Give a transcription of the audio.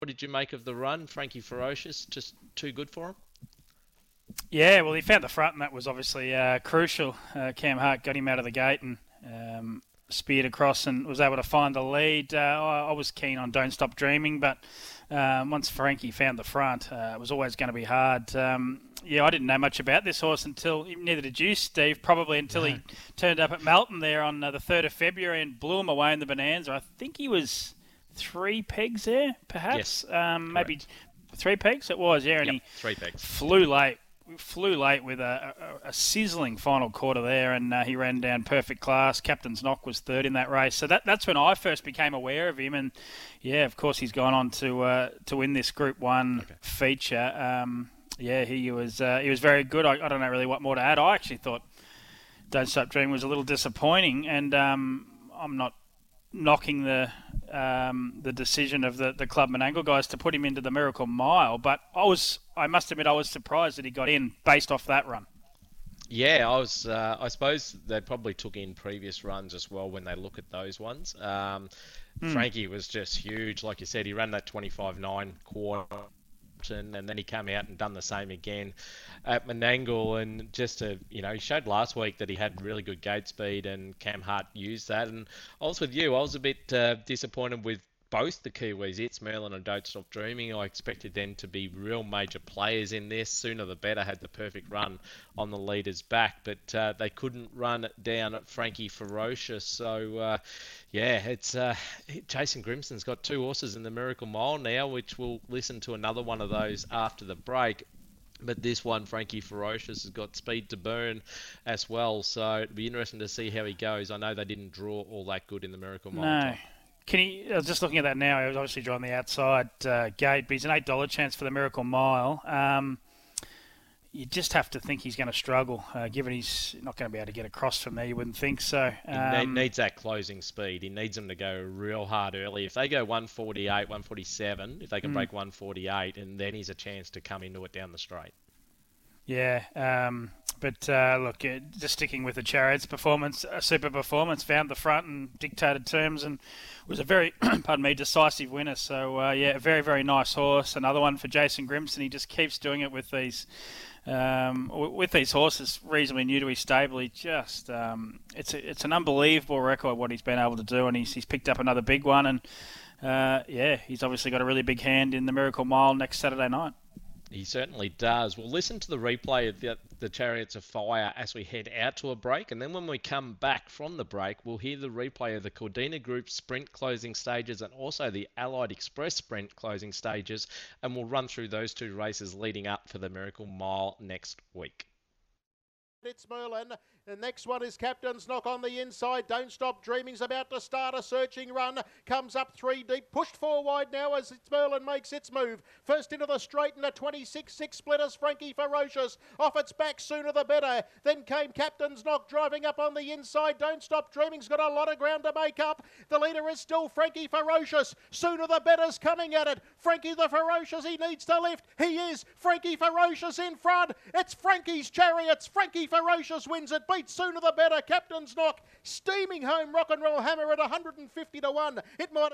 What did you make of the run? Frankie Ferocious, just too good for him? Yeah, well, he found the front, and that was obviously uh, crucial. Uh, Cam Hart got him out of the gate and um, speared across and was able to find the lead. Uh, I, I, was keen on Don't Stop Dreaming, but um, once Frankie found the front, uh, it was always going to be hard. Um, yeah, I didn't know much about this horse until neither did you, Steve. Probably until no. he turned up at Melton there on uh, the third of February and blew him away in the Bonanza. I think he was three pegs there, perhaps. Yes, um, maybe three pegs. It was, yeah, and yep, he three pegs. flew late. Flew late with a, a, a sizzling final quarter there, and uh, he ran down perfect class. Captain's knock was third in that race, so that, that's when I first became aware of him. And yeah, of course, he's gone on to uh, to win this Group One okay. feature. Um, yeah, he was uh, he was very good. I, I, don't know really what more to add. I actually thought Don't Stop Dreaming was a little disappointing, and um, I'm not knocking the um, the decision of the, the Club Menangle guys to put him into the Miracle Mile, but I was I must admit I was surprised that he got in based off that run. Yeah, I was. Uh, I suppose they probably took in previous runs as well when they look at those ones. Um, mm. Frankie was just huge, like you said. He ran that 25-9 quarter and, and then he came out and done the same again at Menangle. And just to, you know, he showed last week that he had really good gate speed, and Cam Hart used that. And I was with you, I was a bit uh, disappointed with both the Kiwis, It's Merlin and Don't Stop Dreaming. I expected them to be real major players in this. Sooner the better. Had the perfect run on the leader's back, but uh, they couldn't run it down at Frankie Ferocious. So, uh, yeah, it's uh, Jason Grimson's got two horses in the Miracle Mile now, which we'll listen to another one of those after the break. But this one, Frankie Ferocious, has got speed to burn as well. So it'll be interesting to see how he goes. I know they didn't draw all that good in the Miracle Mile. No. Can he? I was just looking at that now. He was obviously drawing the outside uh, gate, but he's an eight dollar chance for the Miracle Mile. Um, you just have to think he's going to struggle, uh, given he's not going to be able to get across from there. You wouldn't think so. Um, he needs that closing speed. He needs them to go real hard early. If they go 148, 147, if they can mm. break 148, and then he's a chance to come into it down the straight. Yeah, um, but uh, look, just sticking with the Chariots performance, a super performance, found the front and dictated terms, and was a very, pardon me, decisive winner. So uh, yeah, a very very nice horse. Another one for Jason Grimson. He just keeps doing it with these. Um, with these horses reasonably new to his stable, he just um, it's a, it's an unbelievable record what he's been able to do, and he's, he's picked up another big one, and uh, yeah, he's obviously got a really big hand in the Miracle Mile next Saturday night. He certainly does. We'll listen to the replay of the, the, Chariots of Fire as we head out to a break, and then when we come back from the break, we'll hear the replay of the Cordina Group sprint closing stages and also the Allied Express sprint closing stages, and we'll run through those two races leading up for the Miracle Mile next week. It's Merlin the next one is Captain's Knock on the inside. Don't Stop Dreaming's about to start a searching run. Comes up three deep. Pushed four wide now as it's Merlin makes its move. First into the straight and a 26 6 splitters. Frankie Ferocious. Off its back sooner the better. Then came Captain's Knock driving up on the inside. Don't Stop Dreaming's got a lot of ground to make up. The leader is still Frankie Ferocious. Sooner the better's coming at it. Frankie the Ferocious, he needs to lift. He is. Frankie Ferocious in front. It's Frankie's Chariots. Frankie Ferocious wins it. Beat sooner the better. Captain's knock, steaming home rock and roll hammer at 150 to 1. It might